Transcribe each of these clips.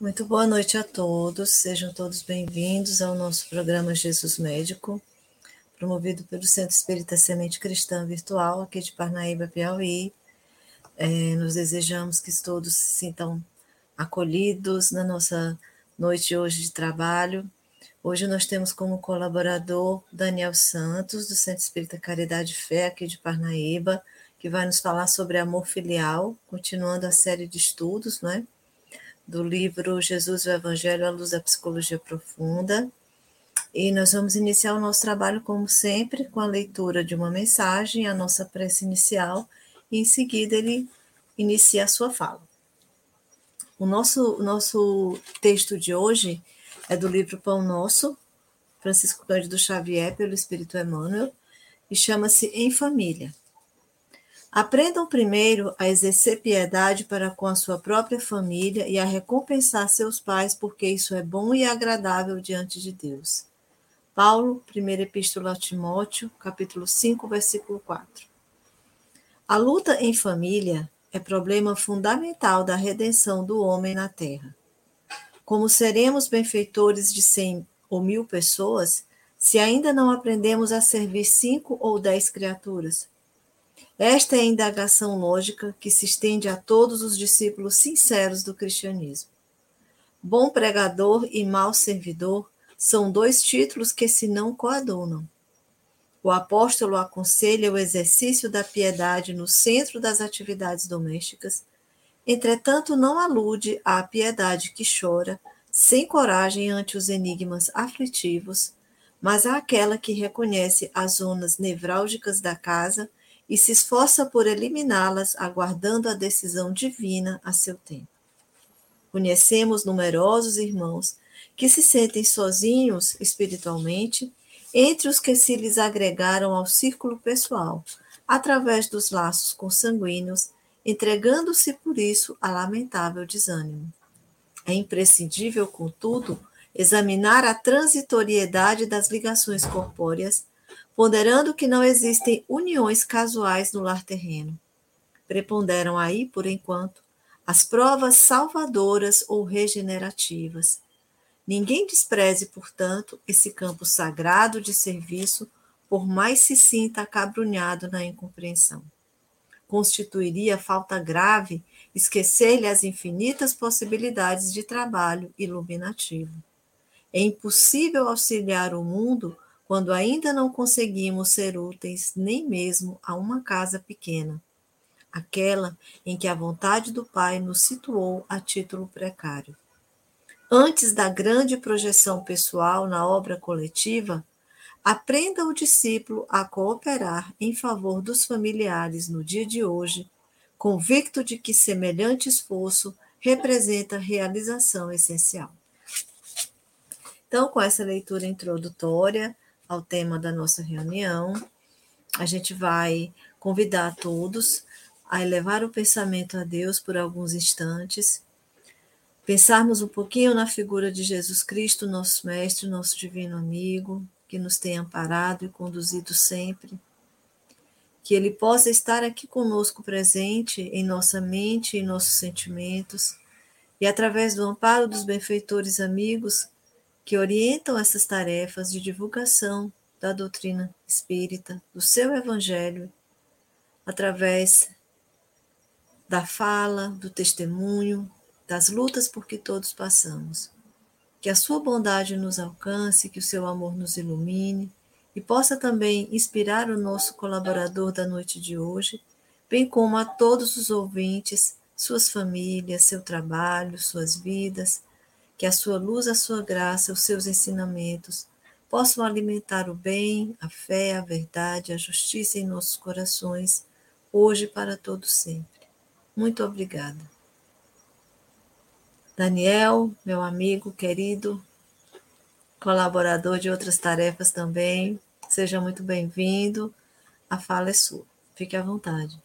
Muito boa noite a todos, sejam todos bem-vindos ao nosso programa Jesus Médico, promovido pelo Centro Espírita Semente Cristã Virtual, aqui de Parnaíba, Piauí. É, nos desejamos que todos se sintam acolhidos na nossa noite hoje de trabalho. Hoje nós temos como colaborador Daniel Santos, do Centro Espírita Caridade e Fé, aqui de Parnaíba, que vai nos falar sobre amor filial, continuando a série de estudos, não é? do livro Jesus o Evangelho à Luz da Psicologia Profunda. E nós vamos iniciar o nosso trabalho, como sempre, com a leitura de uma mensagem, a nossa prece inicial, e em seguida ele inicia a sua fala. O nosso, nosso texto de hoje é do livro Pão Nosso, Francisco Cândido Xavier, pelo Espírito Emmanuel, e chama-se Em Família. Aprendam primeiro a exercer piedade para com a sua própria família e a recompensar seus pais, porque isso é bom e agradável diante de Deus. Paulo, 1 Epístola a Timóteo, capítulo 5, versículo 4. A luta em família é problema fundamental da redenção do homem na terra. Como seremos benfeitores de cem ou mil pessoas se ainda não aprendemos a servir cinco ou dez criaturas? Esta é a indagação lógica que se estende a todos os discípulos sinceros do cristianismo. Bom pregador e mau servidor são dois títulos que se não coadunam. O apóstolo aconselha o exercício da piedade no centro das atividades domésticas, entretanto, não alude à piedade que chora, sem coragem ante os enigmas aflitivos, mas àquela que reconhece as zonas nevrálgicas da casa e se esforça por eliminá-las, aguardando a decisão divina a seu tempo. Conhecemos numerosos irmãos que se sentem sozinhos espiritualmente entre os que se lhes agregaram ao círculo pessoal, através dos laços consanguíneos, entregando-se por isso a lamentável desânimo. É imprescindível, contudo, examinar a transitoriedade das ligações corpóreas ponderando que não existem uniões casuais no lar terreno. Preponderam aí, por enquanto, as provas salvadoras ou regenerativas. Ninguém despreze, portanto, esse campo sagrado de serviço, por mais se sinta acabrunhado na incompreensão. Constituiria falta grave esquecer-lhe as infinitas possibilidades de trabalho iluminativo. É impossível auxiliar o mundo quando ainda não conseguimos ser úteis nem mesmo a uma casa pequena, aquela em que a vontade do Pai nos situou a título precário. Antes da grande projeção pessoal na obra coletiva, aprenda o discípulo a cooperar em favor dos familiares no dia de hoje, convicto de que semelhante esforço representa realização essencial. Então, com essa leitura introdutória, ao tema da nossa reunião. A gente vai convidar todos a elevar o pensamento a Deus por alguns instantes, pensarmos um pouquinho na figura de Jesus Cristo, nosso Mestre, nosso Divino Amigo, que nos tem amparado e conduzido sempre. Que Ele possa estar aqui conosco presente em nossa mente e nossos sentimentos, e através do amparo dos benfeitores amigos, que orientam essas tarefas de divulgação da doutrina espírita, do seu evangelho, através da fala, do testemunho, das lutas por que todos passamos. Que a sua bondade nos alcance, que o seu amor nos ilumine e possa também inspirar o nosso colaborador da noite de hoje, bem como a todos os ouvintes, suas famílias, seu trabalho, suas vidas, que a sua luz, a sua graça, os seus ensinamentos possam alimentar o bem, a fé, a verdade, a justiça em nossos corações, hoje e para todo sempre. Muito obrigada. Daniel, meu amigo querido, colaborador de outras tarefas também, seja muito bem-vindo. A fala é sua. Fique à vontade.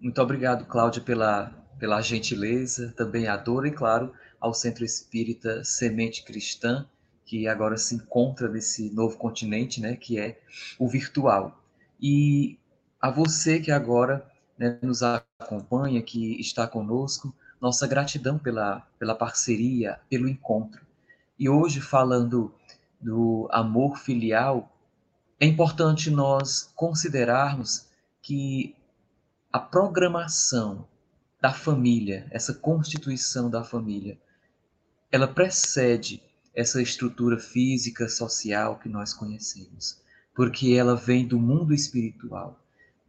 Muito obrigado, Cláudia, pela, pela gentileza, também a dor e, claro, ao Centro Espírita Semente Cristã, que agora se encontra nesse novo continente, né, que é o virtual. E a você que agora né, nos acompanha, que está conosco, nossa gratidão pela, pela parceria, pelo encontro. E hoje, falando do amor filial, é importante nós considerarmos que a programação da família, essa constituição da família, ela precede essa estrutura física, social que nós conhecemos, porque ela vem do mundo espiritual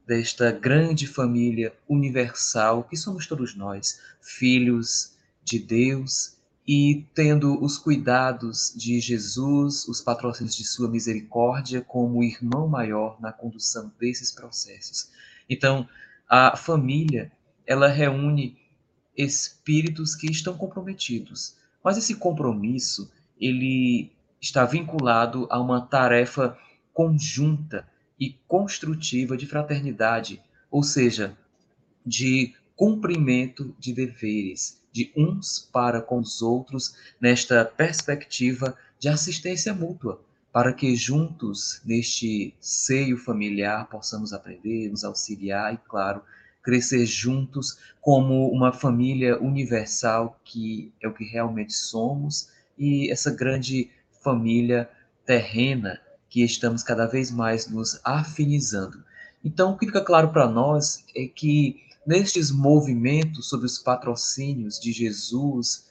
desta grande família universal que somos todos nós, filhos de Deus e tendo os cuidados de Jesus, os patrocínios de sua misericórdia como irmão maior na condução desses processos. Então, a família, ela reúne espíritos que estão comprometidos, mas esse compromisso, ele está vinculado a uma tarefa conjunta e construtiva de fraternidade, ou seja, de cumprimento de deveres de uns para com os outros nesta perspectiva de assistência mútua, para que juntos neste seio familiar possamos aprender, nos auxiliar e, claro, crescer juntos como uma família universal que é o que realmente somos e essa grande família terrena que estamos cada vez mais nos afinizando. Então, o que fica claro para nós é que nestes movimentos sobre os patrocínios de Jesus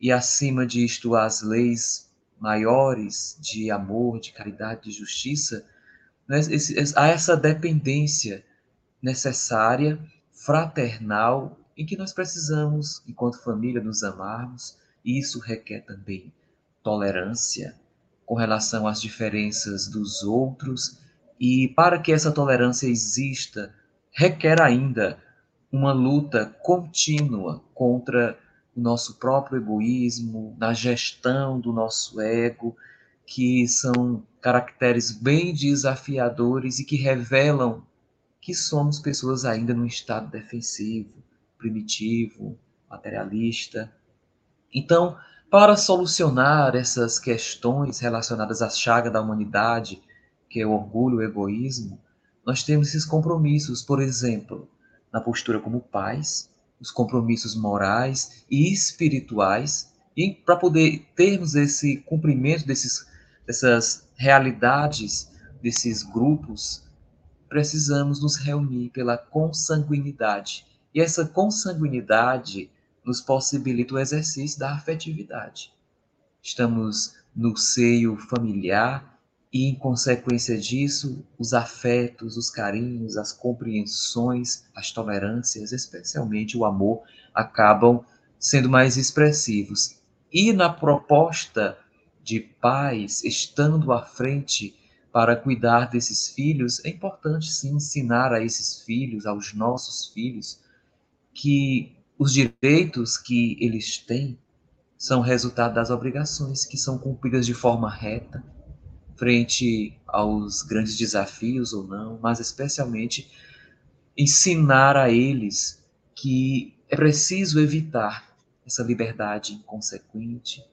e acima disto as leis maiores de amor, de caridade, de justiça, né, há essa dependência necessária, fraternal, em que nós precisamos, enquanto família, nos amarmos, e isso requer também tolerância, com relação às diferenças dos outros, e para que essa tolerância exista, requer ainda uma luta contínua contra o nosso próprio egoísmo, na gestão do nosso ego, que são caracteres bem desafiadores e que revelam que somos pessoas ainda num estado defensivo, primitivo, materialista. Então, para solucionar essas questões relacionadas à chaga da humanidade, que é o orgulho, o egoísmo, nós temos esses compromissos, por exemplo, na postura como pais, os compromissos morais e espirituais, e para poder termos esse cumprimento desses, dessas realidades, desses grupos, precisamos nos reunir pela consanguinidade. E essa consanguinidade nos possibilita o exercício da afetividade. Estamos no seio familiar e, em consequência disso, os afetos, os carinhos, as compreensões, as tolerâncias, especialmente o amor, acabam sendo mais expressivos. E na proposta de pais, estando à frente para cuidar desses filhos, é importante sim ensinar a esses filhos, aos nossos filhos, que os direitos que eles têm são resultado das obrigações que são cumpridas de forma reta, frente aos grandes desafios ou não, mas especialmente ensinar a eles que é preciso evitar essa liberdade inconsequente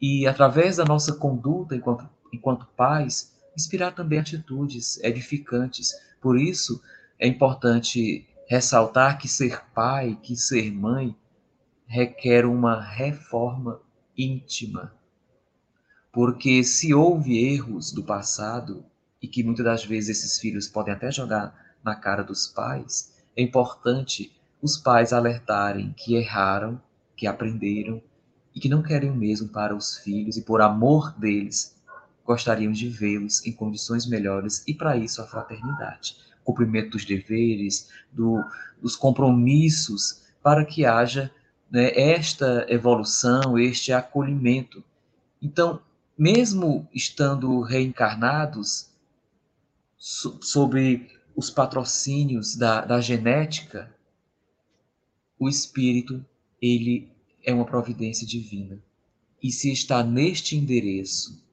e, através da nossa conduta enquanto, enquanto pais, inspirar também atitudes edificantes. Por isso, é importante ressaltar que ser pai, que ser mãe, requer uma reforma íntima. Porque se houve erros do passado, e que muitas das vezes esses filhos podem até jogar na cara dos pais, é importante os pais alertarem que erraram, que aprenderam e que não querem o mesmo para os filhos e por amor deles gostariam de vê-los em condições melhores e para isso a fraternidade cumprimento dos deveres, do, dos compromissos, para que haja né, esta evolução, este acolhimento. Então, mesmo estando reencarnados, so, sobre os patrocínios da, da genética, o espírito ele é uma providência divina E se está neste endereço,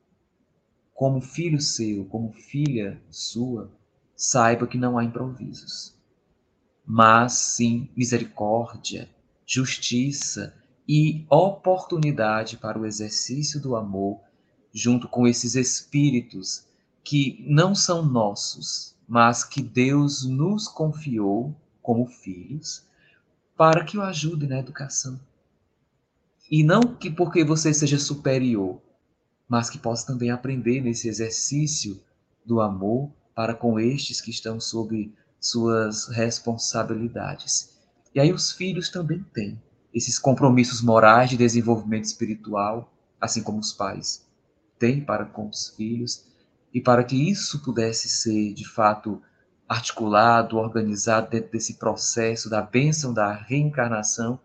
como filho seu, como filha sua, saiba que não há improvisos, mas sim misericórdia, justiça e oportunidade para o exercício do amor junto com esses espíritos que não são nossos, mas que Deus nos confiou como filhos para que o ajude na educação. E não que porque você seja superior, mas que possa também aprender nesse exercício do amor para com estes que estão sob suas responsabilidades. E aí os filhos também têm esses compromissos morais de desenvolvimento espiritual, assim como os pais têm para com os filhos, e para que isso pudesse ser de fato articulado, organizado dentro desse processo da bênção da reencarnação,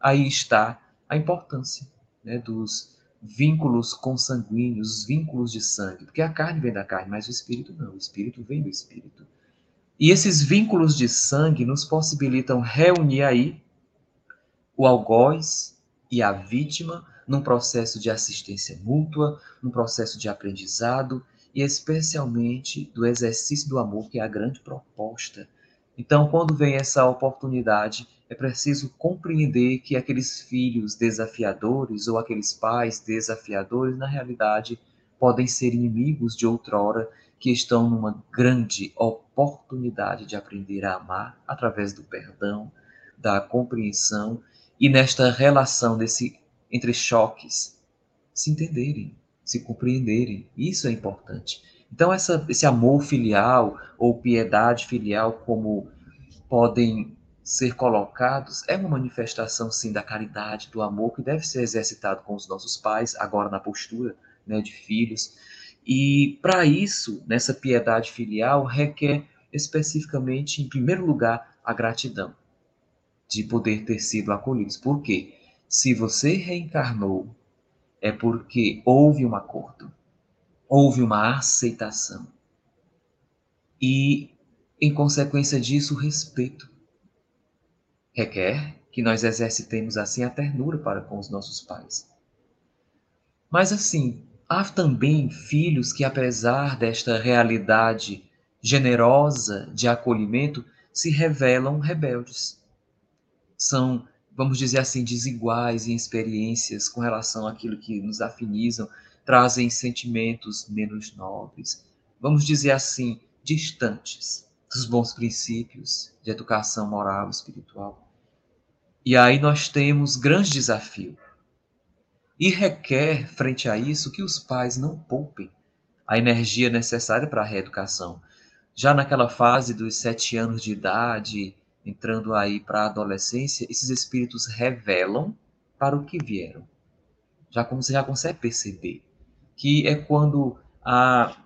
aí está a importância né, dos vínculos consanguíneos, os vínculos de sangue, porque a carne vem da carne, mas o espírito não, o espírito vem do espírito. E esses vínculos de sangue nos possibilitam reunir aí o algoz e a vítima num processo de assistência mútua, num processo de aprendizado e especialmente do exercício do amor, que é a grande proposta. Então, quando vem essa oportunidade, é preciso compreender que aqueles filhos desafiadores ou aqueles pais desafiadores, na realidade, podem ser inimigos de outrora que estão numa grande oportunidade de aprender a amar através do perdão, da compreensão e nesta relação desse entre choques se entenderem, se compreenderem. Isso é importante. Então essa, esse amor filial ou piedade filial como podem ser colocados é uma manifestação sim da caridade, do amor que deve ser exercitado com os nossos pais agora na postura né, de filhos. E para isso, nessa piedade filial requer especificamente, em primeiro lugar, a gratidão de poder ter sido acolhidos. Por quê? Se você reencarnou, é porque houve um acordo, houve uma aceitação. E, em consequência disso, respeito. Requer que nós exercitemos assim a ternura para com os nossos pais. Mas assim, há também filhos que, apesar desta realidade generosa de acolhimento, se revelam rebeldes. São, vamos dizer assim, desiguais em experiências com relação àquilo que nos afinizam, trazem sentimentos menos nobres, vamos dizer assim, distantes dos bons princípios de educação moral e espiritual. E aí nós temos grande desafio. E requer, frente a isso, que os pais não poupem a energia necessária para a reeducação. Já naquela fase dos sete anos de idade, entrando aí para a adolescência, esses espíritos revelam para o que vieram. Já como você já consegue perceber, que é quando a,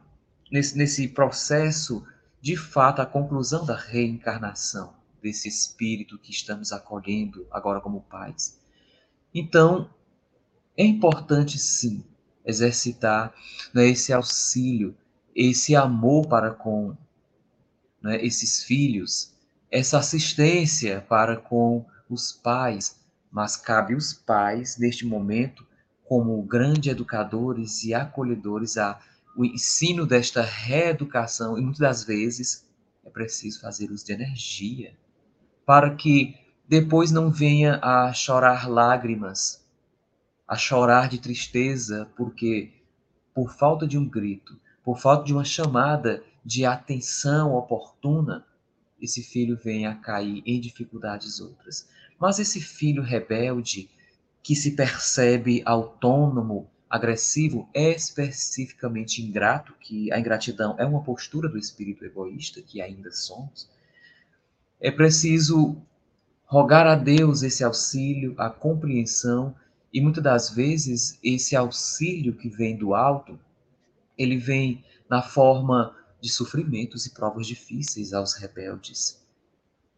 nesse, nesse processo, de fato, a conclusão da reencarnação desse espírito que estamos acolhendo agora como pais. Então, é importante sim exercitar né, esse auxílio, esse amor para com né, esses filhos essa assistência para com os pais, mas cabe os pais, neste momento, como grandes educadores e acolhedores, a, o ensino desta reeducação, e muitas das vezes é preciso fazer uso de energia, para que depois não venha a chorar lágrimas, a chorar de tristeza, porque por falta de um grito, por falta de uma chamada de atenção oportuna, esse filho venha a cair em dificuldades outras. Mas esse filho rebelde, que se percebe autônomo, agressivo, é especificamente ingrato, que a ingratidão é uma postura do espírito egoísta, que ainda somos, é preciso rogar a Deus esse auxílio, a compreensão, e muitas das vezes esse auxílio que vem do alto, ele vem na forma de sofrimentos e provas difíceis aos rebeldes.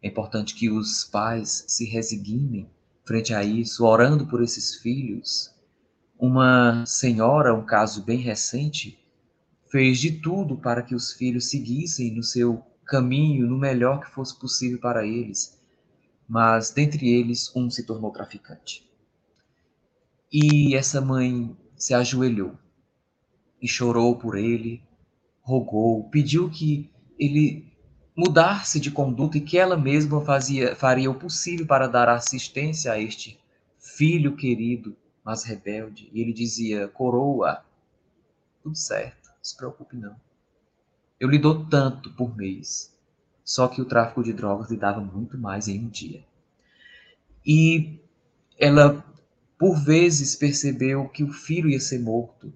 É importante que os pais se resignem frente a isso, orando por esses filhos. Uma senhora, um caso bem recente, fez de tudo para que os filhos seguissem no seu caminho, no melhor que fosse possível para eles, mas dentre eles um se tornou traficante. E essa mãe se ajoelhou e chorou por ele, rogou, pediu que ele mudasse de conduta e que ela mesma fazia, faria o possível para dar assistência a este filho querido, mas rebelde. E ele dizia: Coroa, tudo certo, não se preocupe não. Eu lhe dou tanto por mês. Só que o tráfico de drogas lhe dava muito mais em um dia. E ela, por vezes, percebeu que o filho ia ser morto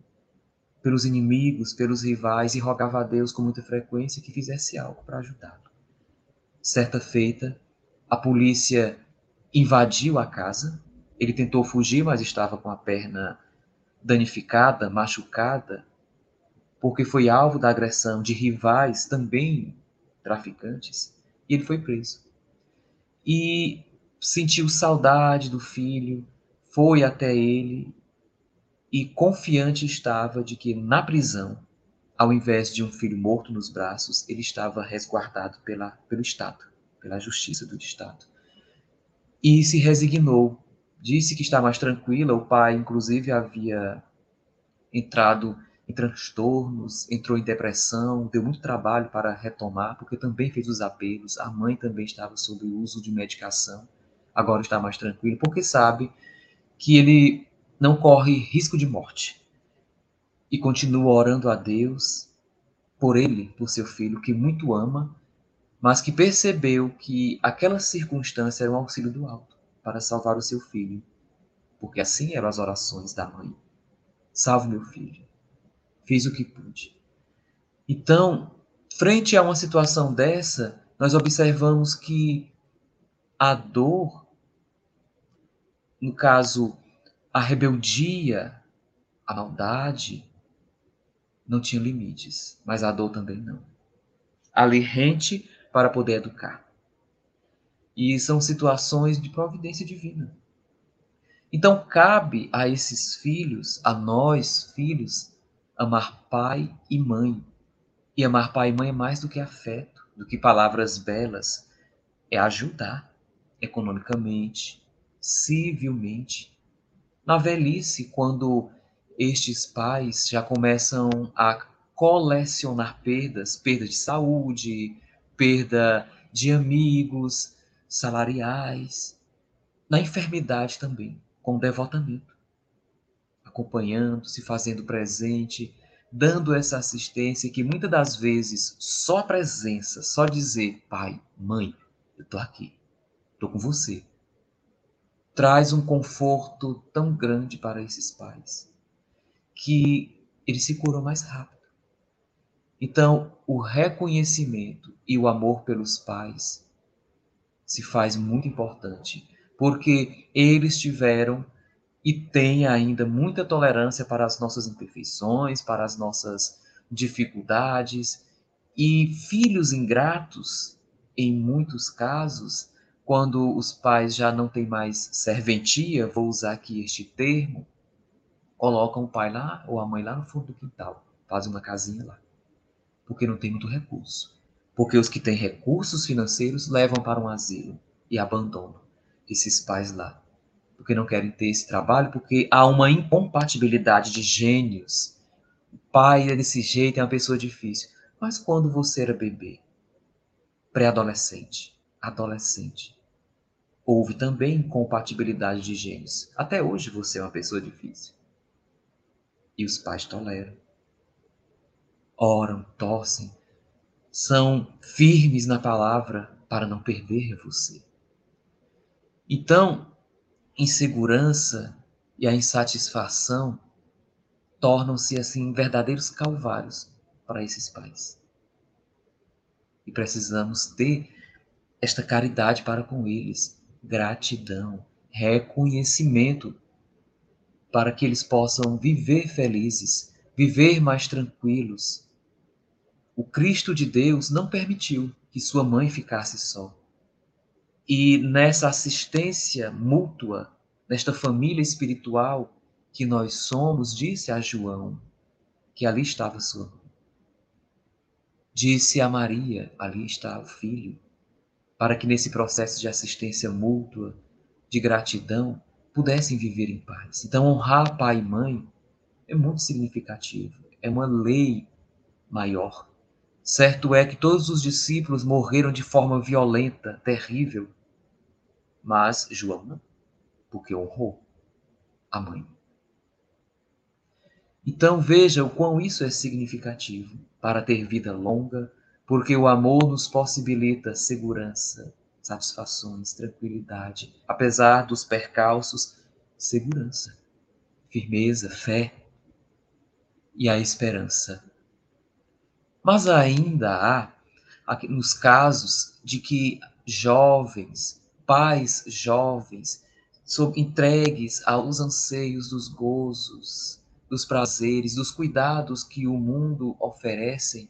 pelos inimigos, pelos rivais, e rogava a Deus com muita frequência que fizesse algo para ajudá-lo. Certa feita, a polícia invadiu a casa. Ele tentou fugir, mas estava com a perna danificada, machucada, porque foi alvo da agressão de rivais também traficantes, e ele foi preso. E sentiu saudade do filho, foi até ele e confiante estava de que na prisão, ao invés de um filho morto nos braços, ele estava resguardado pela, pelo Estado, pela justiça do Estado. E se resignou, disse que está mais tranquila. O pai, inclusive, havia entrado em transtornos, entrou em depressão, deu muito trabalho para retomar, porque também fez os apelos. A mãe também estava sob o uso de medicação, agora está mais tranquilo, porque sabe que ele não corre risco de morte. E continua orando a Deus por ele, por seu filho, que muito ama, mas que percebeu que aquela circunstância era um auxílio do alto para salvar o seu filho, porque assim eram as orações da mãe. Salve meu filho. Fiz o que pude. Então, frente a uma situação dessa, nós observamos que a dor, no caso a rebeldia, a maldade não tinham limites, mas a dor também não. Ali rente para poder educar. E são situações de providência divina. Então cabe a esses filhos, a nós, filhos, amar pai e mãe. E amar pai e mãe é mais do que afeto, do que palavras belas, é ajudar economicamente, civilmente, na velhice, quando estes pais já começam a colecionar perdas, perda de saúde, perda de amigos, salariais, na enfermidade também, com devotamento, acompanhando, se fazendo presente, dando essa assistência que muitas das vezes só a presença, só dizer pai, mãe, eu tô aqui, tô com você, traz um conforto tão grande para esses pais que eles se curam mais rápido. Então, o reconhecimento e o amor pelos pais se faz muito importante, porque eles tiveram e têm ainda muita tolerância para as nossas imperfeições, para as nossas dificuldades, e filhos ingratos, em muitos casos, quando os pais já não têm mais serventia, vou usar aqui este termo, colocam o pai lá ou a mãe lá no fundo do quintal, fazem uma casinha lá, porque não tem muito recurso. Porque os que têm recursos financeiros levam para um asilo e abandonam esses pais lá, porque não querem ter esse trabalho, porque há uma incompatibilidade de gênios. O pai é desse jeito, é uma pessoa difícil. Mas quando você era bebê, pré-adolescente, adolescente, Houve também incompatibilidade de genes. Até hoje você é uma pessoa difícil. E os pais toleram. Oram, torcem, são firmes na palavra para não perder você. Então, insegurança e a insatisfação tornam-se assim verdadeiros calvários para esses pais. E precisamos ter esta caridade para com eles, gratidão, reconhecimento, para que eles possam viver felizes, viver mais tranquilos. O Cristo de Deus não permitiu que sua mãe ficasse só. E nessa assistência mútua, nesta família espiritual que nós somos, disse a João que ali estava sua mãe. Disse a Maria, ali está o filho para que nesse processo de assistência mútua, de gratidão, pudessem viver em paz. Então, honrar pai e mãe é muito significativo, é uma lei maior. Certo é que todos os discípulos morreram de forma violenta, terrível, mas João não, porque honrou a mãe. Então veja o quão isso é significativo para ter vida longa, porque o amor nos possibilita segurança, satisfações, tranquilidade, apesar dos percalços, segurança, firmeza, fé e a esperança. Mas ainda há, nos casos de que jovens, pais jovens, sob entregues aos anseios dos gozos, dos prazeres, dos cuidados que o mundo oferecem,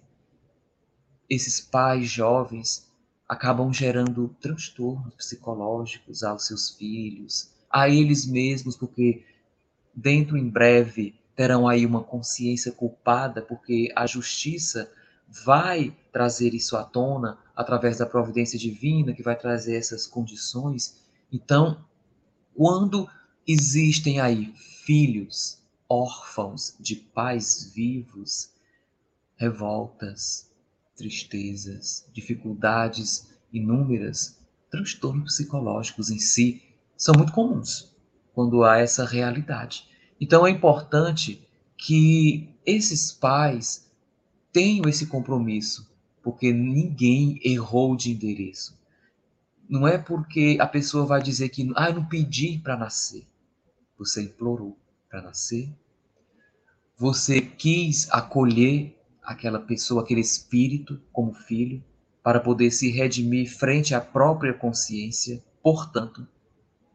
esses pais jovens acabam gerando transtornos psicológicos aos seus filhos, a eles mesmos, porque dentro em breve terão aí uma consciência culpada, porque a justiça vai trazer isso à tona através da providência divina, que vai trazer essas condições. Então, quando existem aí filhos órfãos de pais vivos, revoltas, tristezas, dificuldades inúmeras, transtornos psicológicos em si são muito comuns quando há essa realidade. Então é importante que esses pais tenham esse compromisso, porque ninguém errou de endereço. Não é porque a pessoa vai dizer que ah, eu não pedi para nascer. Você implorou para nascer. Você quis acolher aquela pessoa, aquele espírito como filho, para poder se redimir frente à própria consciência. Portanto,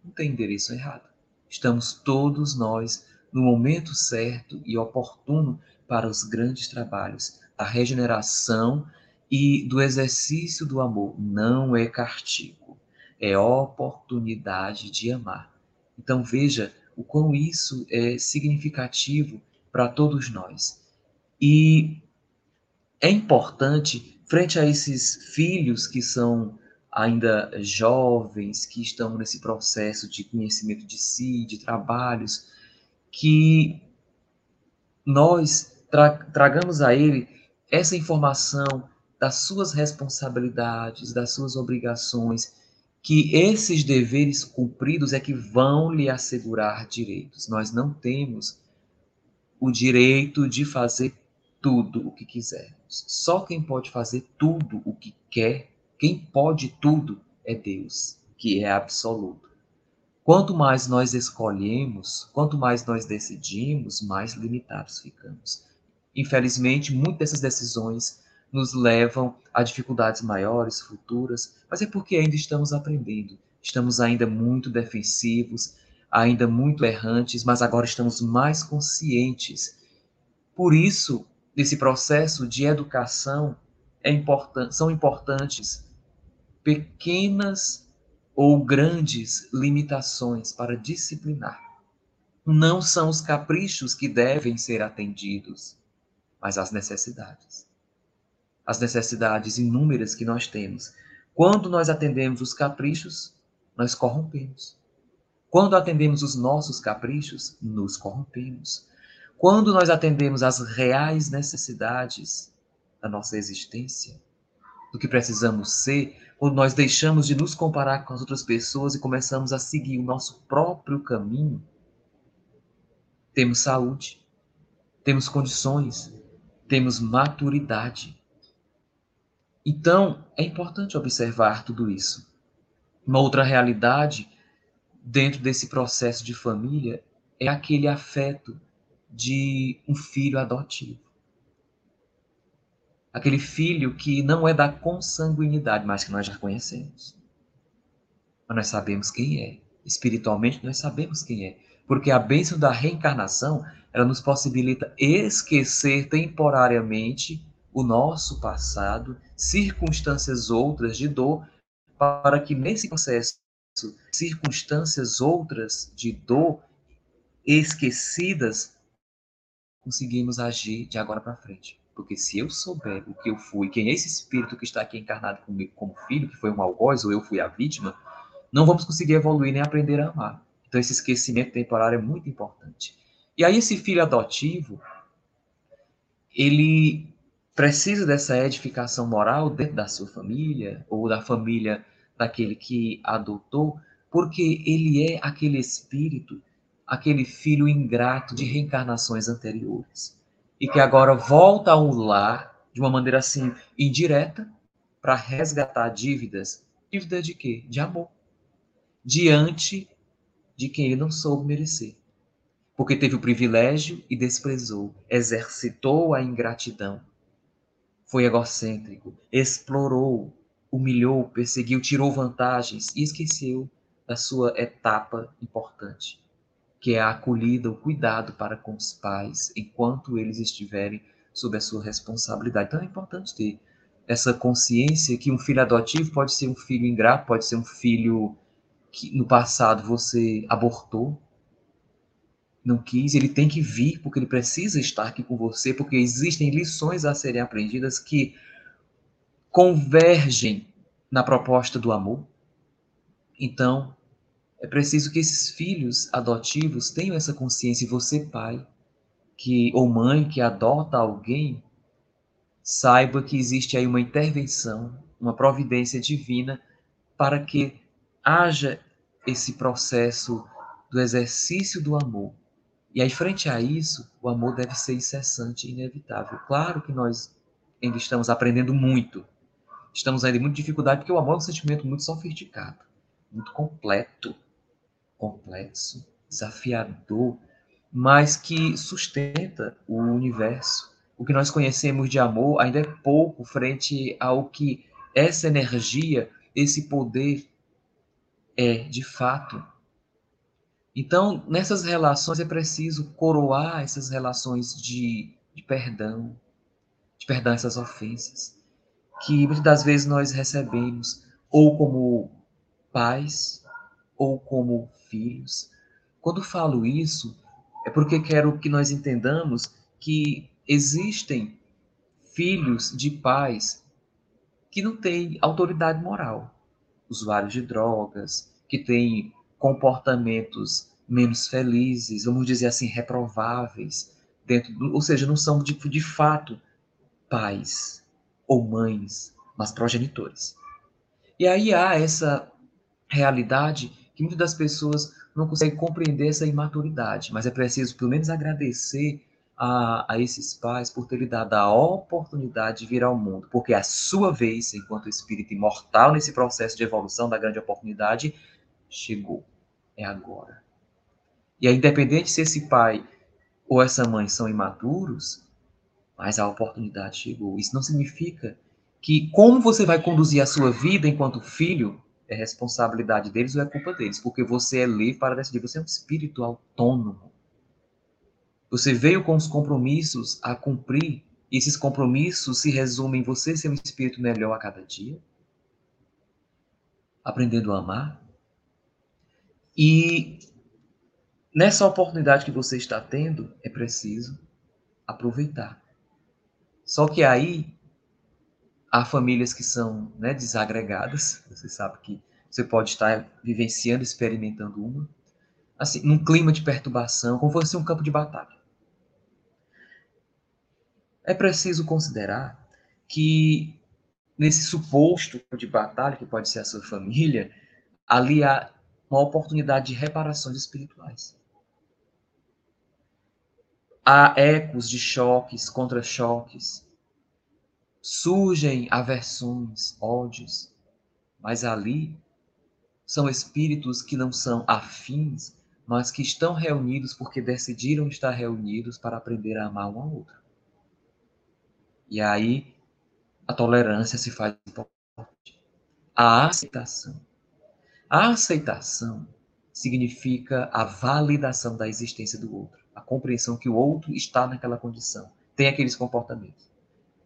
não tem endereço errado. Estamos todos nós no momento certo e oportuno para os grandes trabalhos da regeneração e do exercício do amor. Não é castigo, é oportunidade de amar. Então veja o quão isso é significativo para todos nós. E é importante, frente a esses filhos que são ainda jovens, que estão nesse processo de conhecimento de si, de trabalhos, que nós tra tragamos a ele essa informação das suas responsabilidades, das suas obrigações, que esses deveres cumpridos é que vão lhe assegurar direitos. Nós não temos o direito de fazer tudo o que quisermos. Só quem pode fazer tudo o que quer, quem pode tudo é Deus, que é absoluto. Quanto mais nós escolhemos, quanto mais nós decidimos, mais limitados ficamos. Infelizmente, muitas dessas decisões nos levam a dificuldades maiores, futuras, mas é porque ainda estamos aprendendo. Estamos ainda muito defensivos, ainda muito errantes, mas agora estamos mais conscientes. Por isso, nesse processo de educação, é important, são importantes pequenas ou grandes limitações para disciplinar. Não são os caprichos que devem ser atendidos, mas as necessidades. As necessidades inúmeras que nós temos. Quando nós atendemos os caprichos, nós corrompemos. Quando atendemos os nossos caprichos, nos corrompemos. Quando nós atendemos às reais necessidades da nossa existência, do que precisamos ser, quando nós deixamos de nos comparar com as outras pessoas e começamos a seguir o nosso próprio caminho, temos saúde, temos condições, temos maturidade. Então, é importante observar tudo isso. Uma outra realidade dentro desse processo de família é aquele afeto de um filho adotivo. Aquele filho que não é da consanguinidade, mas que nós já conhecemos. Mas nós sabemos quem é. Espiritualmente, nós sabemos quem é. Porque a bênção da reencarnação, ela nos possibilita esquecer temporariamente o nosso passado, circunstâncias outras de dor, para que nesse processo circunstâncias outras de dor esquecidas, conseguimos agir de agora para frente. Porque se eu souber o que eu fui, quem é esse espírito que está aqui encarnado comigo como filho, que foi um algoz, ou eu fui a vítima, não vamos conseguir evoluir nem aprender a amar. Então, esse esquecimento temporário é muito importante. E aí, esse filho adotivo, ele precisa dessa edificação moral dentro da sua família, ou da família daquele que adotou, porque ele é aquele espírito, aquele filho ingrato de reencarnações anteriores, e que agora volta ao lar de uma maneira assim indireta para resgatar dívidas. Dívida de quê? De amor. Diante de quem ele não soube merecer. Porque teve o privilégio e desprezou, exercitou a ingratidão, foi egocêntrico, explorou, humilhou, perseguiu, tirou vantagens e esqueceu da sua etapa importante, que é a acolhida, o cuidado para com os pais enquanto eles estiverem sob a sua responsabilidade. Então é importante ter essa consciência que um filho adotivo pode ser um filho ingrato, pode ser um filho que no passado você abortou, não quis, ele tem que vir porque ele precisa estar aqui com você, porque existem lições a serem aprendidas que convergem na proposta do amor. Então, é preciso que esses filhos adotivos tenham essa consciência, e você, pai, que ou mãe que adota alguém, saiba que existe aí uma intervenção, uma providência divina para que haja esse processo do exercício do amor. E aí, frente a isso, o amor deve ser incessante e inevitável. Claro que nós ainda estamos aprendendo muito. Estamos ainda em muita dificuldade, porque o amor é um sentimento muito sofisticado, muito completo, complexo, desafiador, mas que sustenta o universo. O que nós conhecemos de amor ainda é pouco frente ao que essa energia, esse poder é de fato. Então, nessas relações é preciso coroar essas relações de, de perdão, de perdão essas ofensas, que muitas das vezes nós recebemos ou como pais ou como filhos. Quando falo isso, é porque quero que nós entendamos que existem filhos de pais que não têm autoridade moral, usuários de drogas, que têm comportamentos menos felizes, vamos dizer assim, reprováveis, dentro do, ou seja, não são de, de fato pais ou mães, mas progenitores. E aí há essa realidade que muitas das pessoas não consegue compreender essa imaturidade, mas é preciso pelo menos agradecer a, a, esses pais por terem dado a oportunidade de vir ao mundo, porque a sua vez, enquanto espírito imortal nesse processo de evolução da grande oportunidade, chegou. É agora. E é independente se esse pai ou essa mãe são imaturos, mas a oportunidade chegou. Isso não significa que como você vai conduzir a sua vida enquanto filho é responsabilidade deles ou é culpa deles, porque você é livre para decidir, você é um espírito autônomo. Você veio com os compromissos a cumprir, e esses compromissos se resumem em você ser um espírito melhor a cada dia, aprendendo a amar. E nessa oportunidade que você está tendo, é preciso aproveitar. Só que aí Há famílias que são né, desagregadas, você sabe que você pode estar vivenciando, experimentando uma, assim, num clima de perturbação, como fosse um campo de batalha. É preciso considerar que nesse suposto de batalha, que pode ser a sua família, ali há uma oportunidade de reparações espirituais. Há ecos de choques, contra-choques, surgem aversões, ódios, mas ali são espíritos que não são afins, mas que estão reunidos porque decidiram estar reunidos para aprender a amar um ao outro. E aí a tolerância se faz importante. A aceitação. A aceitação significa a validação da existência do outro, compreensão que o outro está naquela condição, tem aqueles comportamentos.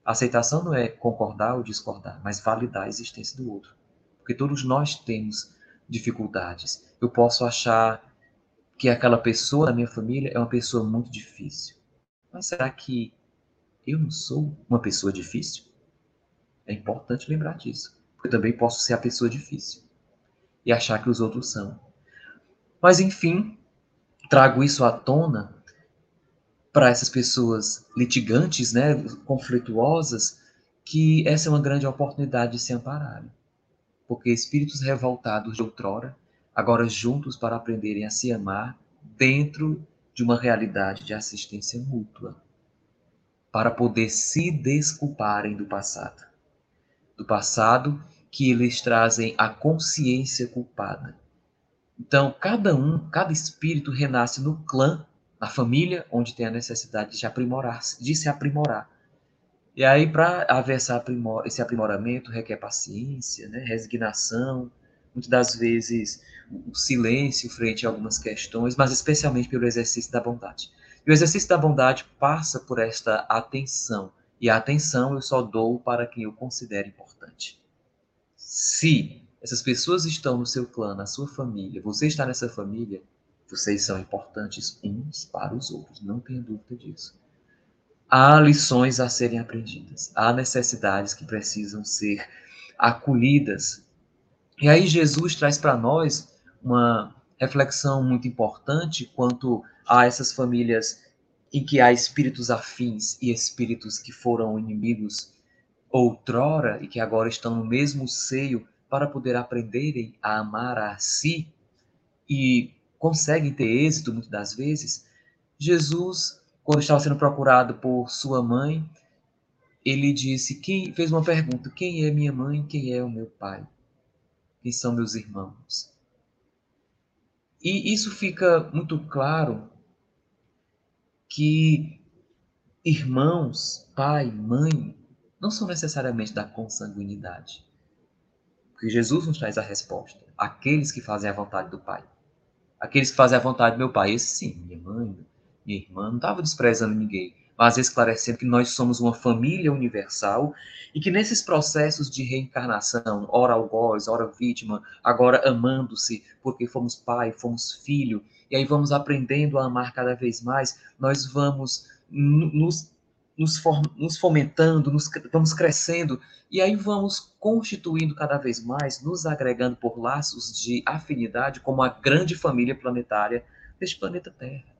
A aceitação não é concordar ou discordar, mas validar a existência do outro. Porque todos nós temos dificuldades. Eu posso achar que aquela pessoa da minha família é uma pessoa muito difícil. Mas será que eu não sou uma pessoa difícil? É importante lembrar disso. Porque eu também posso ser a pessoa difícil e achar que os outros são. Mas, enfim, trago isso à tona para essas pessoas litigantes, né, conflituosas, que essa é uma grande oportunidade de se ampararem. Porque espíritos revoltados de outrora, agora juntos para aprenderem a se amar dentro de uma realidade de assistência mútua, para poder se desculparem do passado. Do passado que eles trazem a consciência culpada. Então, cada um, cada espírito renasce no clã, na família, onde tem a necessidade de aprimorar, de se aprimorar. E aí, para haver aprimor, esse aprimoramento, requer paciência, né? resignação, muitas das vezes o silêncio frente a algumas questões, mas especialmente pelo exercício da bondade. E o exercício da bondade passa por esta atenção, e a atenção eu só dou para quem eu considero importante. Se essas pessoas estão no seu clã, na sua família, você está nessa família, vocês são importantes uns para os outros, não tenha dúvida disso há lições a serem aprendidas, há necessidades que precisam ser acolhidas. E aí Jesus traz para nós uma reflexão muito importante quanto a essas famílias em que há espíritos afins e espíritos que foram inimigos outrora e que agora estão no mesmo seio para poder aprenderem a amar a si e conseguem ter êxito muitas das vezes. Jesus quando estava sendo procurado por sua mãe, ele disse, quem fez uma pergunta: quem é minha mãe? Quem é o meu pai? Quem são meus irmãos? E isso fica muito claro que irmãos, pai, mãe, não são necessariamente da consanguinidade. Porque Jesus nos traz a resposta. Aqueles que fazem a vontade do Pai. Aqueles que fazem a vontade do meu Pai. Esse sim, minha mãe, minha irmã, não estava desprezando ninguém, mas esclarecendo que nós somos uma família universal e que nesses processos de reencarnação, ora algoz, ora vítima, agora amando-se, porque fomos pai, fomos filho, e aí vamos aprendendo a amar cada vez mais, nós vamos nos, nos, nos fomentando, nos, vamos crescendo, e aí vamos constituindo cada vez mais, nos agregando por laços de afinidade como a grande família planetária deste planeta Terra.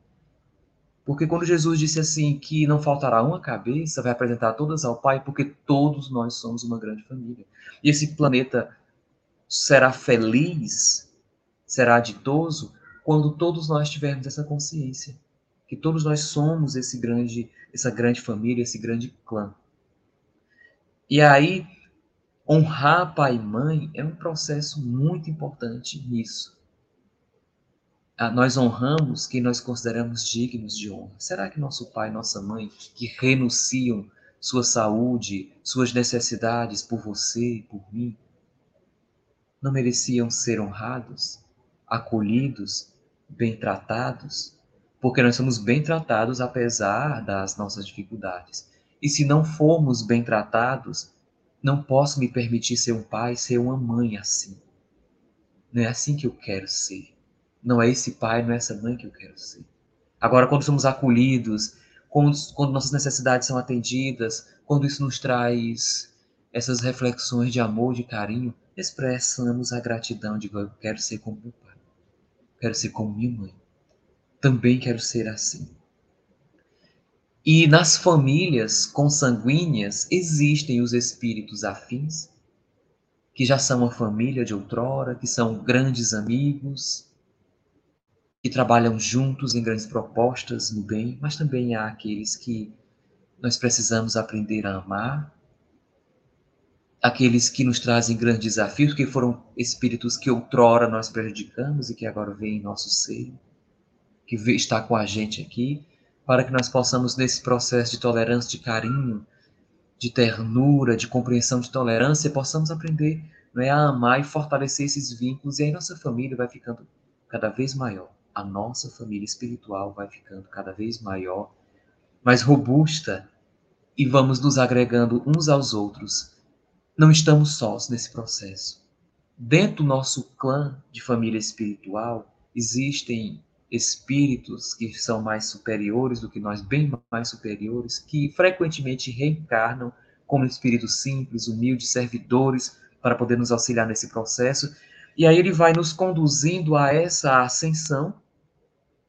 Porque quando Jesus disse assim que não faltará uma cabeça, vai apresentar todas ao Pai, porque todos nós somos uma grande família. E esse planeta será feliz, será ditoso, quando todos nós tivermos essa consciência, que todos nós somos esse grande, essa grande família, esse grande clã. E aí, honrar pai e mãe é um processo muito importante nisso nós honramos quem nós consideramos dignos de honra? Será que nosso pai e nossa mãe, que renunciam sua saúde, suas necessidades por você, por mim, não mereciam ser honrados, acolhidos, bem tratados? Porque nós somos bem tratados apesar das nossas dificuldades. E se não formos bem tratados, não posso me permitir ser um pai, ser uma mãe assim. Não é assim que eu quero ser. Não é esse pai, não é essa mãe que eu quero ser. Agora, quando somos acolhidos, quando, quando nossas necessidades são atendidas, quando isso nos traz essas reflexões de amor, de carinho, expressamos a gratidão de eu quero ser como meu pai, quero ser como minha mãe, também quero ser assim. E nas famílias consanguíneas existem os espíritos afins, que já são uma família de outrora, que são grandes amigos, que trabalham juntos em grandes propostas no bem, mas também há aqueles que nós precisamos aprender a amar, aqueles que nos trazem grandes desafios, que foram espíritos que outrora nós prejudicamos e que agora vêm em nosso seio, que está com a gente aqui, para que nós possamos, nesse processo de tolerância, de carinho, de ternura, de compreensão, de tolerância, possamos aprender é, a amar e fortalecer esses vínculos, e aí nossa família vai ficando cada vez maior a nossa família espiritual vai ficando cada vez maior, mais robusta e vamos nos agregando uns aos outros. Não estamos sós nesse processo. Dentro do nosso clã de família espiritual existem espíritos que são mais superiores do que nós, bem mais superiores, que frequentemente reencarnam como espíritos simples, humildes, servidores, para poder nos auxiliar nesse processo. E aí ele vai nos conduzindo a essa ascensão,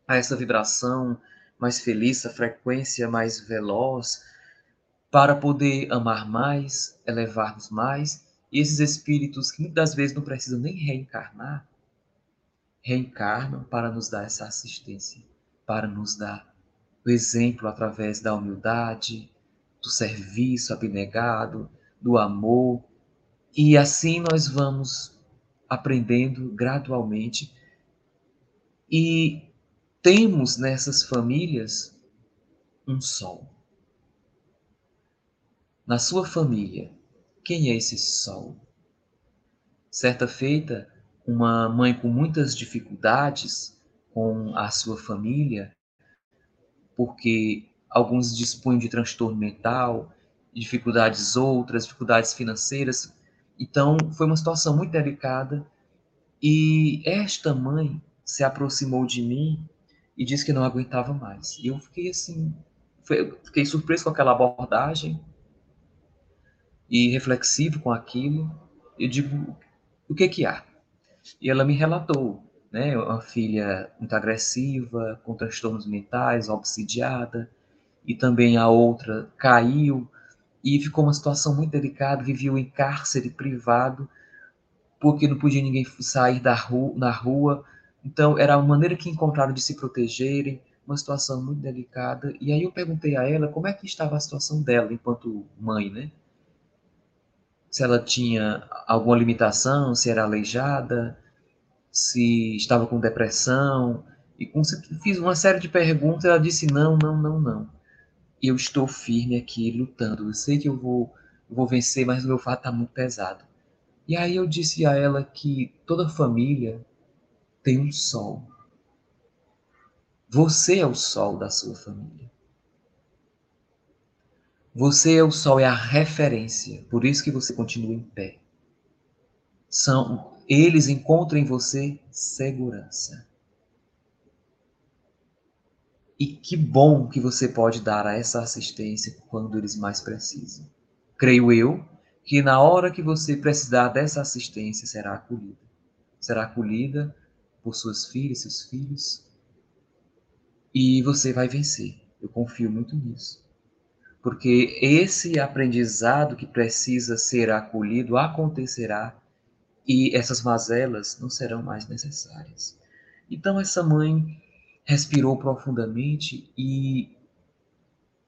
a essa vibração mais feliz, a frequência mais veloz, para poder amar mais, elevar-nos mais. E esses espíritos que muitas vezes não precisam nem reencarnar, reencarnam para nos dar essa assistência, para nos dar o exemplo através da humildade, do serviço abnegado, do amor. E assim nós vamos aprendendo gradualmente e temos nessas famílias um sol. Na sua família, quem é esse sol? Certa feita, uma mãe com muitas dificuldades com a sua família, porque alguns dispunham de transtorno mental, dificuldades outras, dificuldades financeiras. Então, foi uma situação muito delicada. E esta mãe se aproximou de mim e disse que não aguentava mais. E eu fiquei assim, fiquei surpreso com aquela abordagem e reflexivo com aquilo. Eu digo, o que que há? E ela me relatou, né, uma filha muito agressiva, com transtornos mentais, obsidiada, e também a outra caiu e ficou uma situação muito delicada, vivia em cárcere privado, porque não podia ninguém sair da rua, na rua. Então, era a maneira que encontraram de se protegerem, uma situação muito delicada. E aí eu perguntei a ela como é que estava a situação dela enquanto mãe, né? Se ela tinha alguma limitação, se era aleijada, se estava com depressão. E fiz uma série de perguntas, ela disse não, não, não, não eu estou firme aqui lutando. Eu sei que eu vou, eu vou vencer, mas o meu fato está muito pesado. E aí eu disse a ela que toda família tem um sol. Você é o sol da sua família. Você é o sol, é a referência. Por isso que você continua em pé. São, eles encontram em você segurança. E que bom que você pode dar a essa assistência quando eles mais precisam. Creio eu que na hora que você precisar dessa assistência será acolhida. Será acolhida por suas filhas, seus filhos. E você vai vencer. Eu confio muito nisso. Porque esse aprendizado que precisa ser acolhido acontecerá e essas mazelas não serão mais necessárias. Então, essa mãe respirou profundamente e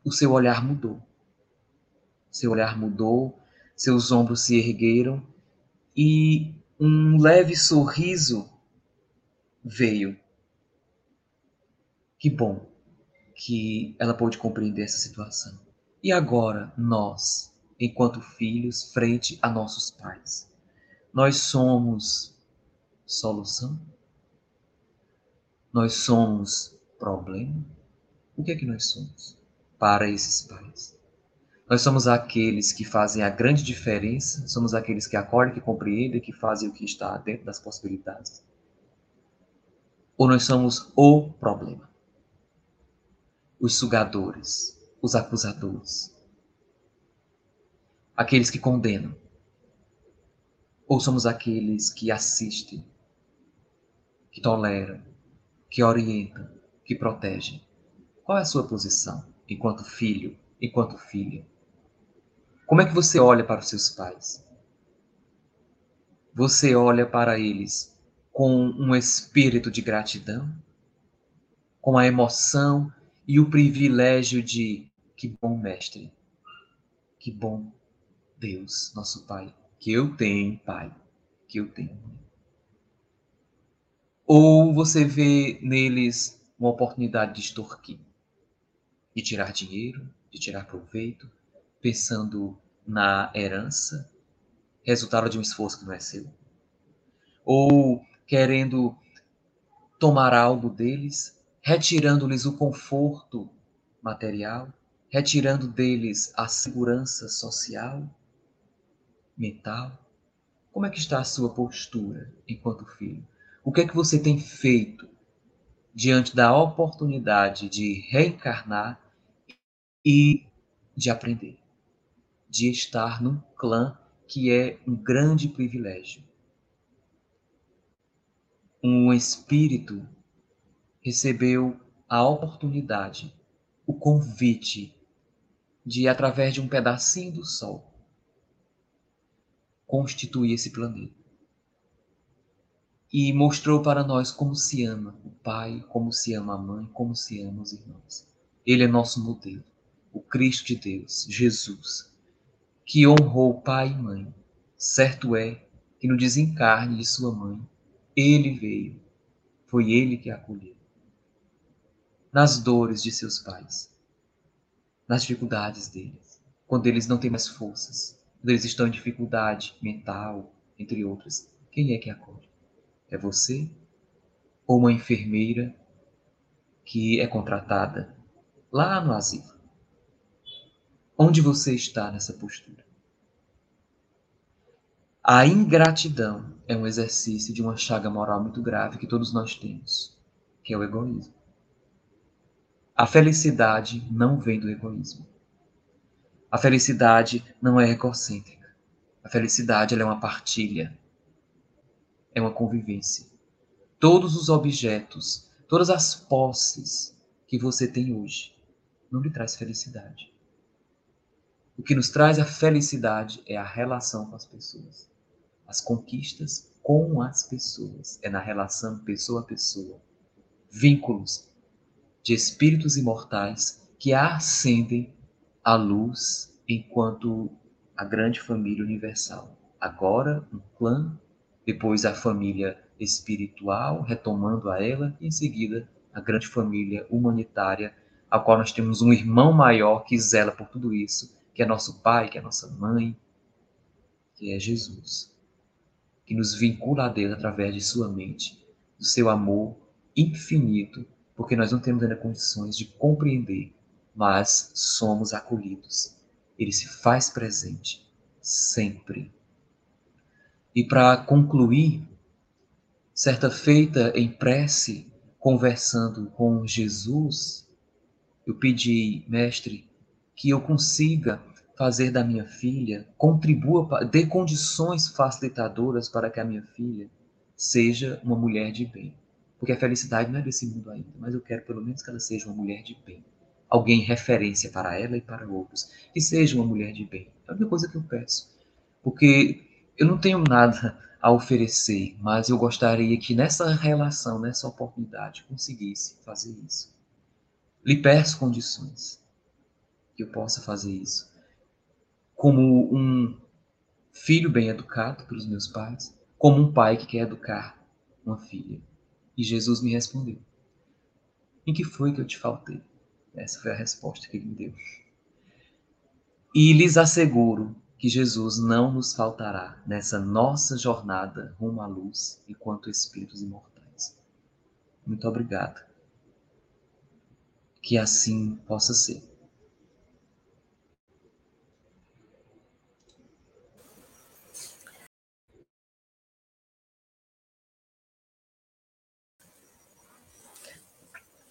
o seu olhar mudou. Seu olhar mudou, seus ombros se ergueram e um leve sorriso veio. Que bom que ela pôde compreender essa situação. E agora, nós, enquanto filhos, frente a nossos pais, nós somos solução? Nós somos problema? O que é que nós somos para esses pais? Nós somos aqueles que fazem a grande diferença, somos aqueles que acolhem, que compreendem, que fazem o que está dentro das possibilidades. Ou nós somos o problema? Os sugadores, os acusadores, aqueles que condenam. Ou somos aqueles que assistem, que toleram, que orienta, que protege. Qual é a sua posição enquanto filho, enquanto filha? Como é que você olha para os seus pais? Você olha para eles com um espírito de gratidão, com a emoção e o privilégio de que bom mestre, que bom Deus, nosso Pai, que eu tenho, Pai, que eu tenho. Ou você vê neles uma oportunidade de extorquir, de tirar dinheiro, de tirar proveito, pensando na herança, resultado de um esforço que não é seu. Ou querendo tomar algo deles, retirando-lhes o conforto material, retirando deles a segurança social, mental. Como é que está a sua postura enquanto filho? O que é que você tem feito diante da oportunidade de reencarnar e de aprender, de estar num clã que é um grande privilégio? um espírito recebeu a oportunidade, o convite de, através de um pedacinho do Sol, constituir esse planeta. E mostrou para nós como se ama o pai, como se ama a mãe, como se ama os irmãos. Ele é nosso modelo, o Cristo de Deus, Jesus, que honrou pai e mãe. Certo é que no desencarne de sua mãe, ele veio, foi ele que a acolheu. Nas dores de seus pais, nas dificuldades deles, quando eles não têm mais forças, quando eles estão em dificuldade mental, entre outras, quem é que acolhe? É você ou uma enfermeira que é contratada lá no asilo? Onde você está nessa postura? A ingratidão é um exercício de uma chaga moral muito grave que todos nós temos, que é o egoísmo. A felicidade não vem do egoísmo. A felicidade não é egocêntrica. A felicidade é uma partilha, é uma convivência. Todos os objetos, todas as posses que você tem hoje, não lhe traz felicidade. O que nos traz a felicidade é a relação com as pessoas as conquistas com as pessoas, é na relação pessoa a pessoa. Vínculos de espíritos imortais que ascendem à luz enquanto a grande família universal. Agora, um clã, depois a família espiritual, retomando a ela, e em seguida a grande família humanitária, a qual nós temos um irmão maior que zela por tudo isso, que é nosso pai, que é nossa mãe, que é Jesus que nos vincula a Deus através de sua mente, do seu amor infinito, porque nós não temos ainda condições de compreender, mas somos acolhidos. Ele se faz presente sempre. E para concluir, certa feita em prece, conversando com Jesus, eu pedi, mestre, que eu consiga fazer da minha filha, contribua, dê condições facilitadoras para que a minha filha seja uma mulher de bem. Porque a felicidade não é desse mundo ainda, mas eu quero pelo menos que ela seja uma mulher de bem. Alguém referência para ela e para outros. Que seja uma mulher de bem. É a única coisa que eu peço. Porque eu não tenho nada a oferecer, mas eu gostaria que nessa relação, nessa oportunidade, conseguisse fazer isso. Lhe peço condições que eu possa fazer isso como um filho bem educado pelos meus pais, como um pai que quer educar uma filha. E Jesus me respondeu: Em que foi que eu te faltei? Essa foi a resposta que ele me deu. E lhes asseguro que Jesus não nos faltará nessa nossa jornada rumo à luz enquanto espíritos imortais. Muito obrigado. Que assim possa ser.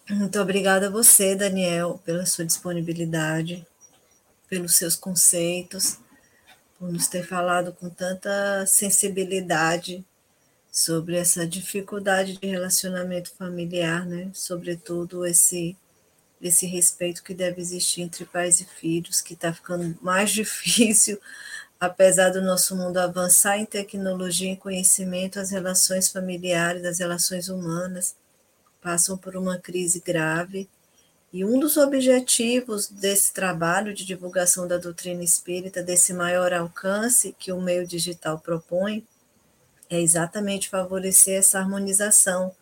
Muito obrigada a você, Daniel, pela sua disponibilidade, pelos seus conceitos, por nos ter falado com tanta sensibilidade sobre essa dificuldade de relacionamento familiar, né? Sobretudo esse esse respeito que deve existir entre pais e filhos, que está ficando mais difícil, apesar do nosso mundo avançar em tecnologia e conhecimento, as relações familiares, as relações humanas passam por uma crise grave. E um dos objetivos desse trabalho de divulgação da doutrina espírita, desse maior alcance que o meio digital propõe, é exatamente favorecer essa harmonização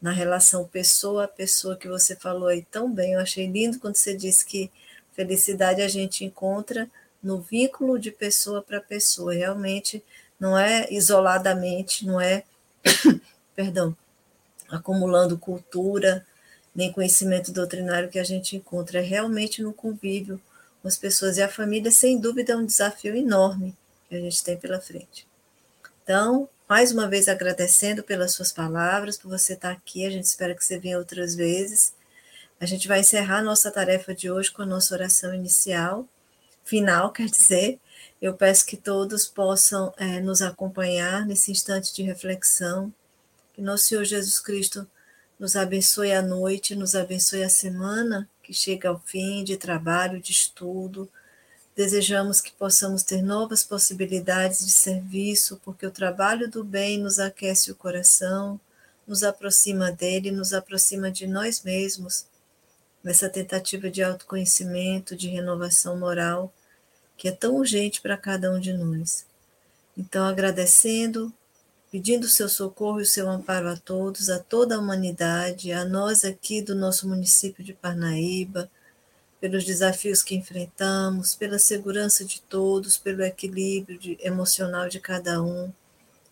na relação pessoa a pessoa que você falou aí tão bem. Eu achei lindo quando você disse que felicidade a gente encontra no vínculo de pessoa para pessoa. Realmente não é isoladamente, não é, perdão, acumulando cultura, nem conhecimento doutrinário que a gente encontra. É realmente no convívio com as pessoas. E a família, sem dúvida, é um desafio enorme que a gente tem pela frente. Então, mais uma vez agradecendo pelas suas palavras, por você estar aqui. A gente espera que você venha outras vezes. A gente vai encerrar nossa tarefa de hoje com a nossa oração inicial, final, quer dizer. Eu peço que todos possam é, nos acompanhar nesse instante de reflexão Que nosso Senhor Jesus Cristo nos abençoe a noite, nos abençoe a semana que chega ao fim de trabalho, de estudo. Desejamos que possamos ter novas possibilidades de serviço, porque o trabalho do bem nos aquece o coração, nos aproxima dele, nos aproxima de nós mesmos, nessa tentativa de autoconhecimento, de renovação moral, que é tão urgente para cada um de nós. Então, agradecendo pedindo seu socorro e o seu amparo a todos, a toda a humanidade, a nós aqui do nosso município de Parnaíba, pelos desafios que enfrentamos, pela segurança de todos, pelo equilíbrio de, emocional de cada um,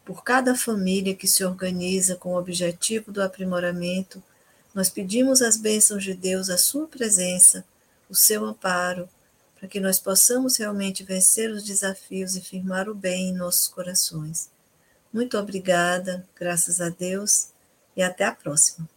por cada família que se organiza com o objetivo do aprimoramento, nós pedimos as bênçãos de Deus, a sua presença, o seu amparo, para que nós possamos realmente vencer os desafios e firmar o bem em nossos corações. Muito obrigada, graças a Deus, e até a próxima.